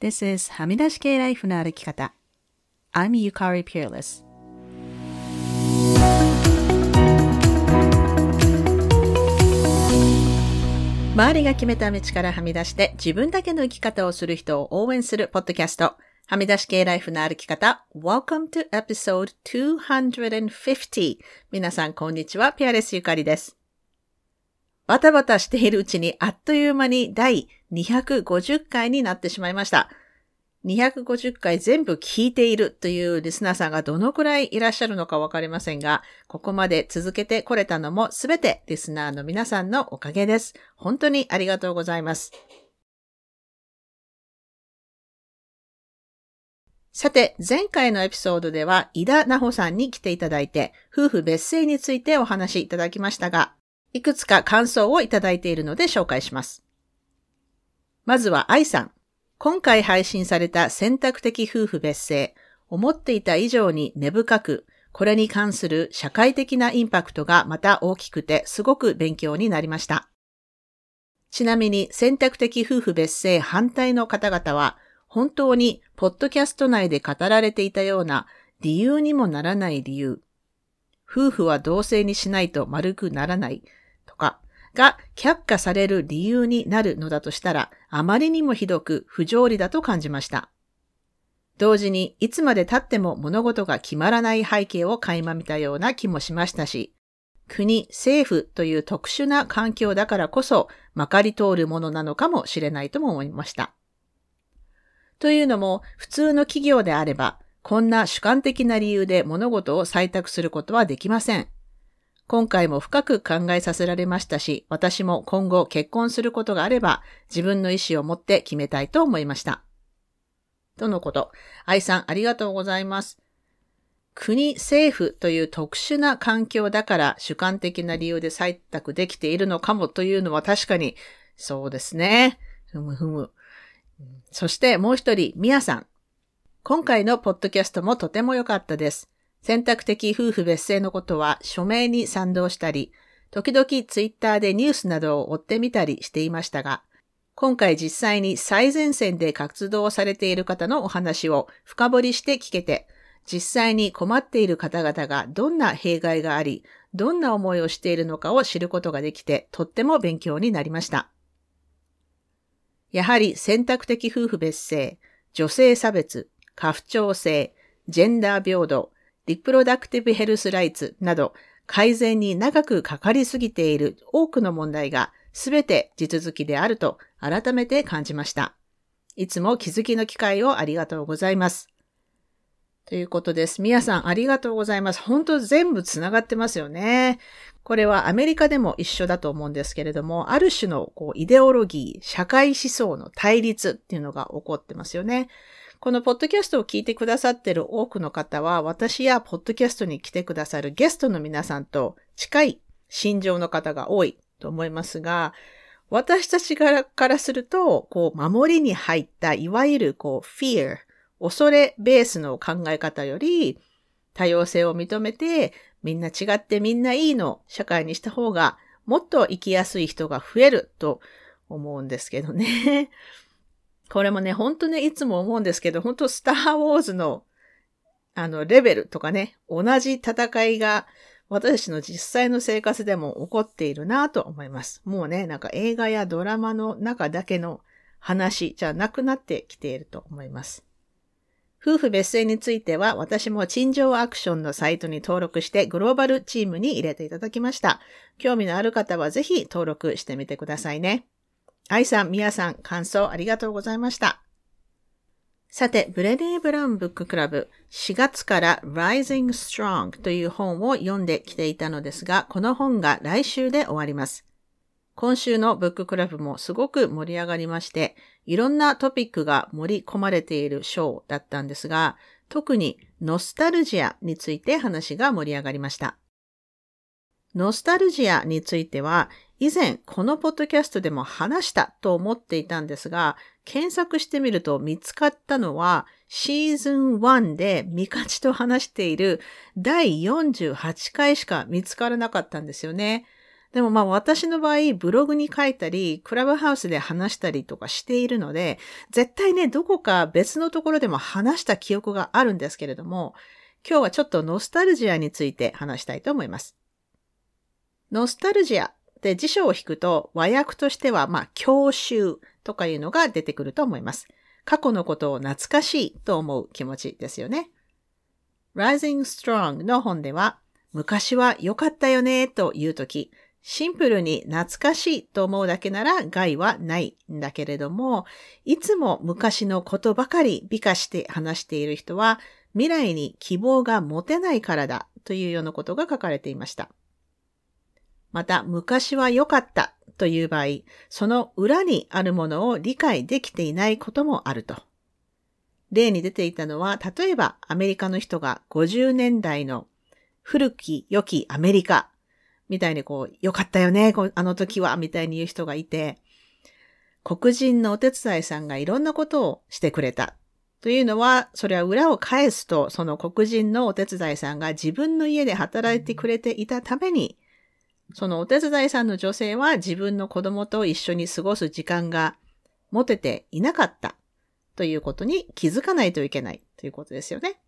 This is はみ出し系ライフの歩き方。I'm Yukari Peerless. 周りが決めた道からはみ出して自分だけの生き方をする人を応援するポッドキャスト。はみ出し系ライフの歩き方。Welcome to episode 250. 皆さんこんにちは。ピアレスゆかりです。バタバタしているうちにあっという間に第250回になってしまいました。250回全部聞いているというリスナーさんがどのくらいいらっしゃるのかわかりませんが、ここまで続けてこれたのもすべてリスナーの皆さんのおかげです。本当にありがとうございます。さて、前回のエピソードでは、井田奈穂さんに来ていただいて、夫婦別姓についてお話しいただきましたが、いくつか感想をいただいているので紹介します。まずは愛さん。今回配信された選択的夫婦別姓、思っていた以上に根深く、これに関する社会的なインパクトがまた大きくてすごく勉強になりました。ちなみに選択的夫婦別姓反対の方々は、本当にポッドキャスト内で語られていたような理由にもならない理由、夫婦は同性にしないと丸くならない、が却下される理由になるのだとしたら、あまりにもひどく不条理だと感じました。同時に、いつまで経っても物事が決まらない背景を垣間見たような気もしましたし、国、政府という特殊な環境だからこそ、まかり通るものなのかもしれないとも思いました。というのも、普通の企業であれば、こんな主観的な理由で物事を採択することはできません。今回も深く考えさせられましたし、私も今後結婚することがあれば、自分の意思を持って決めたいと思いました。とのこと。愛さん、ありがとうございます。国、政府という特殊な環境だから主観的な理由で採択できているのかもというのは確かにそうですね。ふむふむ。そしてもう一人、みやさん。今回のポッドキャストもとても良かったです。選択的夫婦別姓のことは署名に賛同したり、時々ツイッターでニュースなどを追ってみたりしていましたが、今回実際に最前線で活動されている方のお話を深掘りして聞けて、実際に困っている方々がどんな弊害があり、どんな思いをしているのかを知ることができて、とっても勉強になりました。やはり選択的夫婦別姓、女性差別、過不調性、ジェンダー平等、リプロダクティブヘルスライツなど改善に長くかかりすぎている多くの問題がすべて地続きであると改めて感じました。いつも気づきの機会をありがとうございます。ということです。皆さんありがとうございます。本当全部つながってますよね。これはアメリカでも一緒だと思うんですけれども、ある種のこうイデオロギー、社会思想の対立っていうのが起こってますよね。このポッドキャストを聞いてくださっている多くの方は、私やポッドキャストに来てくださるゲストの皆さんと近い心情の方が多いと思いますが、私たちからすると、こう、守りに入った、いわゆる、こう、fear、恐れベースの考え方より、多様性を認めて、みんな違ってみんないいの社会にした方が、もっと生きやすい人が増えると思うんですけどね。これもね、ほんとね、いつも思うんですけど、ほんとスターウォーズの、あの、レベルとかね、同じ戦いが私の実際の生活でも起こっているなと思います。もうね、なんか映画やドラマの中だけの話じゃなくなってきていると思います。夫婦別姓については私も陳情アクションのサイトに登録してグローバルチームに入れていただきました。興味のある方はぜひ登録してみてくださいね。愛さん、みやさん、感想ありがとうございました。さて、ブレネー・ブラウンブッククラブ4月から Rising Strong という本を読んできていたのですが、この本が来週で終わります。今週のブッククラブもすごく盛り上がりまして、いろんなトピックが盛り込まれている章だったんですが、特にノスタルジアについて話が盛り上がりました。ノスタルジアについては、以前このポッドキャストでも話したと思っていたんですが、検索してみると見つかったのはシーズン1でミカチと話している第48回しか見つからなかったんですよね。でもまあ私の場合、ブログに書いたり、クラブハウスで話したりとかしているので、絶対ね、どこか別のところでも話した記憶があるんですけれども、今日はちょっとノスタルジアについて話したいと思います。ノスタルジアって辞書を引くと和訳としては、まあ、郷愁とかいうのが出てくると思います。過去のことを懐かしいと思う気持ちですよね。Rising Strong の本では、昔は良かったよねというとき、シンプルに懐かしいと思うだけなら害はないんだけれども、いつも昔のことばかり美化して話している人は、未来に希望が持てないからだというようなことが書かれていました。また、昔は良かったという場合、その裏にあるものを理解できていないこともあると。例に出ていたのは、例えばアメリカの人が50年代の古き良きアメリカみたいにこう、良かったよね、あの時は、みたいに言う人がいて、黒人のお手伝いさんがいろんなことをしてくれた。というのは、それは裏を返すと、その黒人のお手伝いさんが自分の家で働いてくれていたために、そのお手伝いさんの女性は自分の子供と一緒に過ごす時間が持てていなかったということに気づかないといけないということですよね。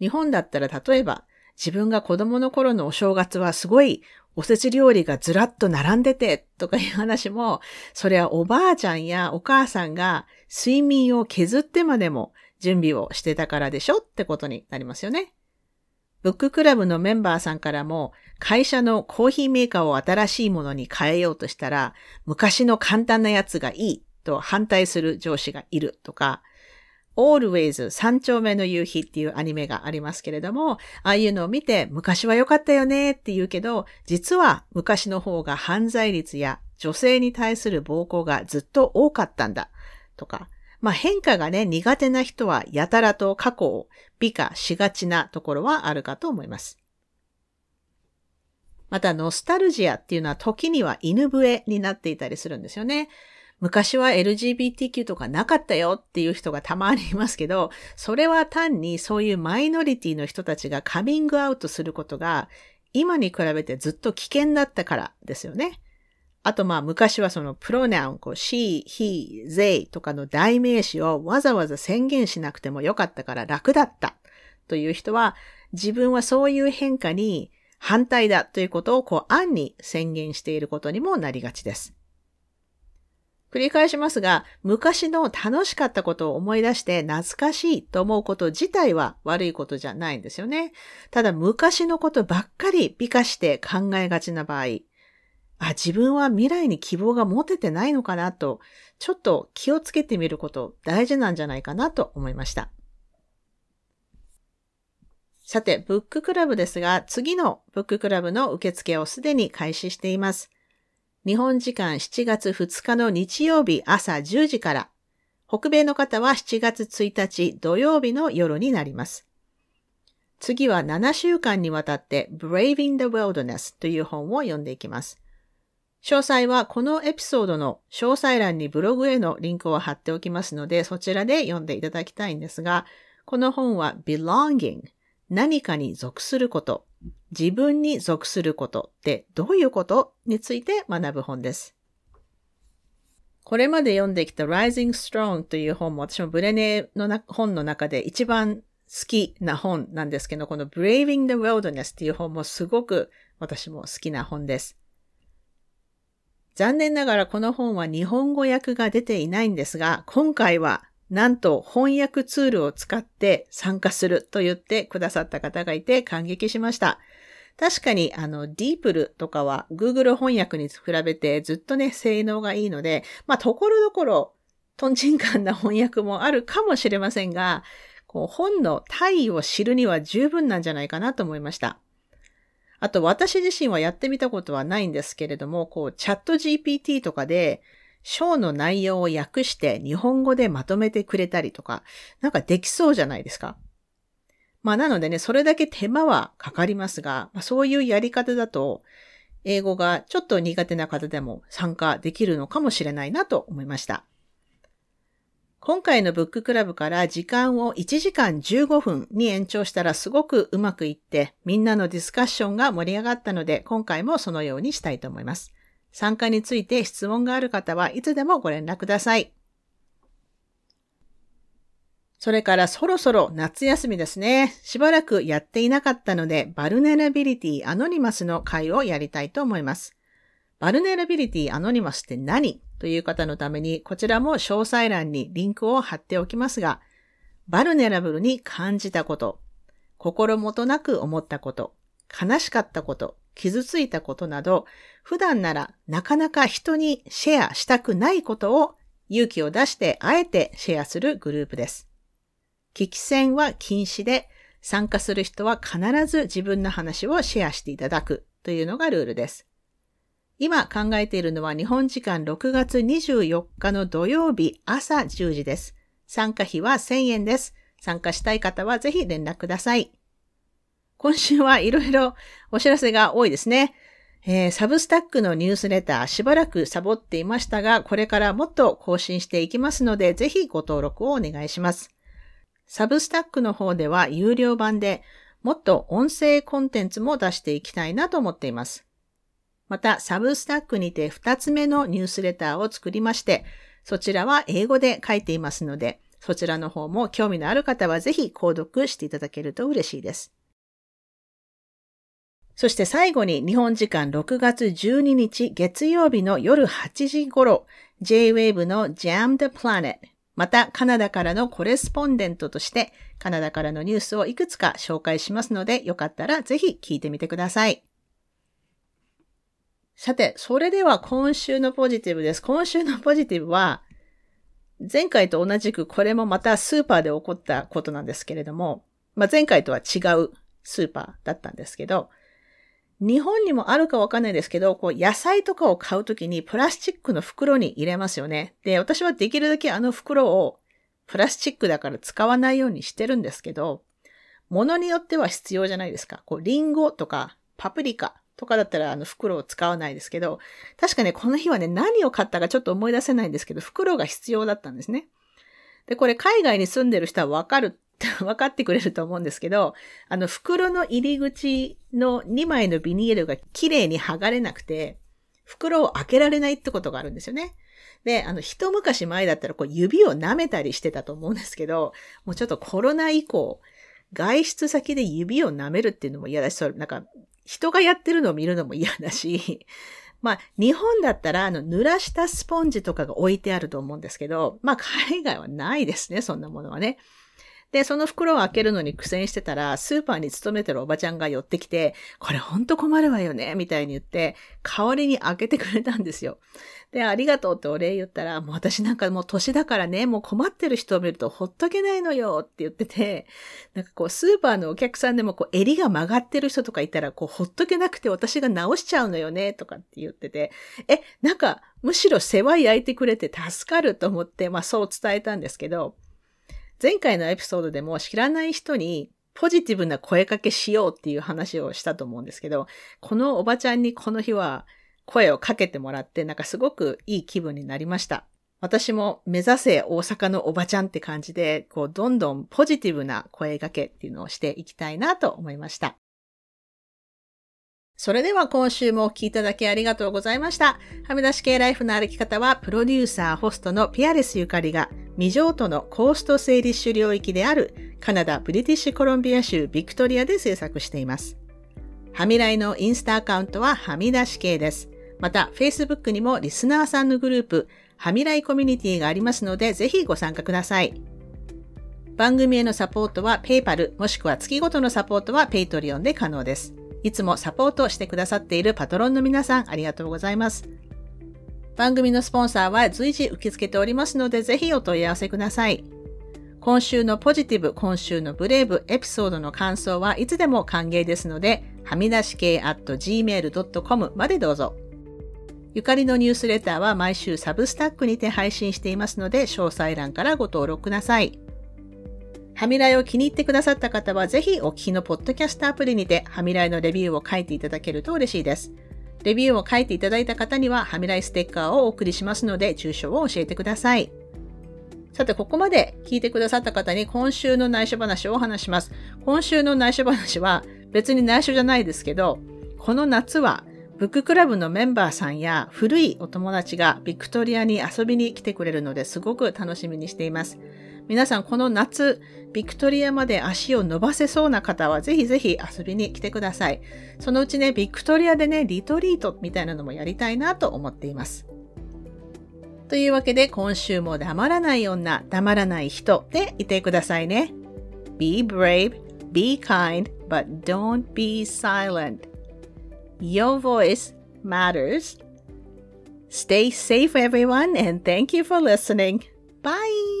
日本だったら例えば自分が子供の頃のお正月はすごいおせち料理がずらっと並んでてとかいう話も、それはおばあちゃんやお母さんが睡眠を削ってまでも準備をしてたからでしょってことになりますよね。ブッククラブのメンバーさんからも、会社のコーヒーメーカーを新しいものに変えようとしたら、昔の簡単なやつがいいと反対する上司がいるとか、Always 三丁目の夕日っていうアニメがありますけれども、ああいうのを見て昔は良かったよねって言うけど、実は昔の方が犯罪率や女性に対する暴行がずっと多かったんだとか、まあ変化がね、苦手な人はやたらと過去を美化しがちなところはあるかと思います。また、ノスタルジアっていうのは時には犬笛になっていたりするんですよね。昔は LGBTQ とかなかったよっていう人がたまにいますけど、それは単にそういうマイノリティの人たちがカミングアウトすることが今に比べてずっと危険だったからですよね。あとまあ昔はそのプロナウン、こう she, he, they とかの代名詞をわざわざ宣言しなくてもよかったから楽だったという人は自分はそういう変化に反対だということをこう暗に宣言していることにもなりがちです。繰り返しますが、昔の楽しかったことを思い出して懐かしいと思うこと自体は悪いことじゃないんですよね。ただ昔のことばっかり美化して考えがちな場合、あ、自分は未来に希望が持ててないのかなと、ちょっと気をつけてみること大事なんじゃないかなと思いました。さて、ブッククラブですが、次のブッククラブの受付をすでに開始しています。日本時間7月2日の日曜日朝10時から、北米の方は7月1日土曜日の夜になります。次は7週間にわたって Braving the Wilderness という本を読んでいきます。詳細はこのエピソードの詳細欄にブログへのリンクを貼っておきますので、そちらで読んでいただきたいんですが、この本は belonging 何かに属すること自分に属することってどういうことについて学ぶ本です。これまで読んできた Rising Strong という本も私もブレネーの本の中で一番好きな本なんですけど、この Braving the Wilderness っていう本もすごく私も好きな本です。残念ながらこの本は日本語訳が出ていないんですが、今回はなんと翻訳ツールを使って参加すると言ってくださった方がいて感激しました。確かに、あの、ディープルとかは Google 翻訳に比べてずっとね、性能がいいので、まあ、ところどころ、トンチンカンな翻訳もあるかもしれませんが、こう、本の体位を知るには十分なんじゃないかなと思いました。あと、私自身はやってみたことはないんですけれども、こう、チャット GPT とかで、章の内容を訳して日本語でまとめてくれたりとか、なんかできそうじゃないですか。まあなのでね、それだけ手間はかかりますが、まあ、そういうやり方だと、英語がちょっと苦手な方でも参加できるのかもしれないなと思いました。今回のブッククラブから時間を1時間15分に延長したらすごくうまくいって、みんなのディスカッションが盛り上がったので、今回もそのようにしたいと思います。参加について質問がある方はいつでもご連絡ください。それからそろそろ夏休みですね。しばらくやっていなかったので、 Vulnerability Anonymous の会をやりたいと思います。 Vulnerability Anonymous って何？という方のために、こちらも詳細欄にリンクを貼っておきますが、 vulnerable に感じたこと、心もとなく思ったこと、悲しかったこと、傷ついたことなど、普段ならなかなか人にシェアしたくないことを勇気を出してあえてシェアするグループです。聞き戦は禁止で、参加する人は必ず自分の話をシェアしていただくというのがルールです。今考えているのは日本時間6月24日の土曜日朝10時です。参加費は1000円です。参加したい方はぜひ連絡ください。今週はいろいろお知らせが多いですね。えー、サブスタックのニュースレターしばらくサボっていましたが、これからもっと更新していきますので、ぜひご登録をお願いします。サブスタックの方では有料版でもっと音声コンテンツも出していきたいなと思っています。また、サブスタックにて2つ目のニュースレターを作りまして、そちらは英語で書いていますので、そちらの方も興味のある方はぜひ購読していただけると嬉しいです。そして最後に日本時間6月12日月曜日の夜8時頃、J-Wave の Jam the Planet、またカナダからのコレスポンデントとしてカナダからのニュースをいくつか紹介しますので、よかったらぜひ聞いてみてください。さて、それでは今週のポジティブです。今週のポジティブは、前回と同じくこれもまたスーパーで起こったことなんですけれども、まあ、前回とは違うスーパーだったんですけど、日本にもあるかわかんないですけど、こう野菜とかを買うときにプラスチックの袋に入れますよね。で、私はできるだけあの袋をプラスチックだから使わないようにしてるんですけど、物によっては必要じゃないですか。こう、リンゴとかパプリカとかだったらあの袋を使わないですけど、確かね、この日はね、何を買ったかちょっと思い出せないんですけど、袋が必要だったんですね。で、これ海外に住んでる人はわかる、わかってくれると思うんですけど、あの袋の入り口の2枚のビニールが綺麗に剥がれなくて、袋を開けられないってことがあるんですよね。で、あの、一昔前だったらこう指を舐めたりしてたと思うんですけど、もうちょっとコロナ以降、外出先で指を舐めるっていうのも嫌だし、それなんか人がやってるのを見るのも嫌だし、まあ、日本だったら、あの、濡らしたスポンジとかが置いてあると思うんですけど、まあ、海外はないですね、そんなものはね。で、その袋を開けるのに苦戦してたら、スーパーに勤めてるおばちゃんが寄ってきて、これほんと困るわよね、みたいに言って、代わりに開けてくれたんですよ。で、ありがとうってお礼言ったら、もう私なんかもう年だからね、もう困ってる人を見るとほっとけないのよって言ってて、なんかこうスーパーのお客さんでもこう襟が曲がってる人とかいたら、こうほっとけなくて私が直しちゃうのよね、とかって言ってて、え、なんかむしろ世話焼いてくれて助かると思って、まあそう伝えたんですけど、前回のエピソードでも知らない人にポジティブな声かけしようっていう話をしたと思うんですけど、このおばちゃんにこの日は声をかけてもらって、なんかすごくいい気分になりました。私も目指せ大阪のおばちゃんって感じで、こう、どんどんポジティブな声かけっていうのをしていきたいなと思いました。それでは今週もお聴きいただきありがとうございました。はみ出し系ライフの歩き方は、プロデューサー、ホストのピアレスゆかりが、未譲渡のコースト整理種領域であるカナダ・ブリティッシュコロンビア州ビクトリアで制作しています。はみらいのインスタアカウントははみ出し系です。また、Facebook にもリスナーさんのグループ、はみらいコミュニティがありますので、ぜひご参加ください。番組へのサポートは PayPal、もしくは月ごとのサポートは Patreon で可能です。いつもサポートしてくださっているパトロンの皆さん、ありがとうございます。番組のスポンサーは随時受け付けておりますので、ぜひお問い合わせください。今週のポジティブ、今週のブレイブ、エピソードの感想はいつでも歓迎ですので、はみ出し系 at gmail.com までどうぞ。ゆかりのニュースレターは毎週サブスタックにて配信していますので、詳細欄からご登録ください。ハミライを気に入ってくださった方は、ぜひお聞きのポッドキャストアプリにて、ハミライのレビューを書いていただけると嬉しいです。レビューを書いていただいた方には、ハミライステッカーをお送りしますので、住所を教えてください。さて、ここまで聞いてくださった方に今週の内緒話をお話します。今週の内緒話は別に内緒じゃないですけど、この夏はブッククラブのメンバーさんや古いお友達がビクトリアに遊びに来てくれるのですごく楽しみにしています。皆さんこの夏、ビクトリアまで足を伸ばせそうな方はぜひぜひ遊びに来てください。そのうちね、ビクトリアでね、リトリートみたいなのもやりたいなと思っています。というわけで今週も黙らない女、黙らない人でいてくださいね。Be brave, be kind, but don't be silent. Your voice matters. Stay safe, everyone, and thank you for listening. Bye.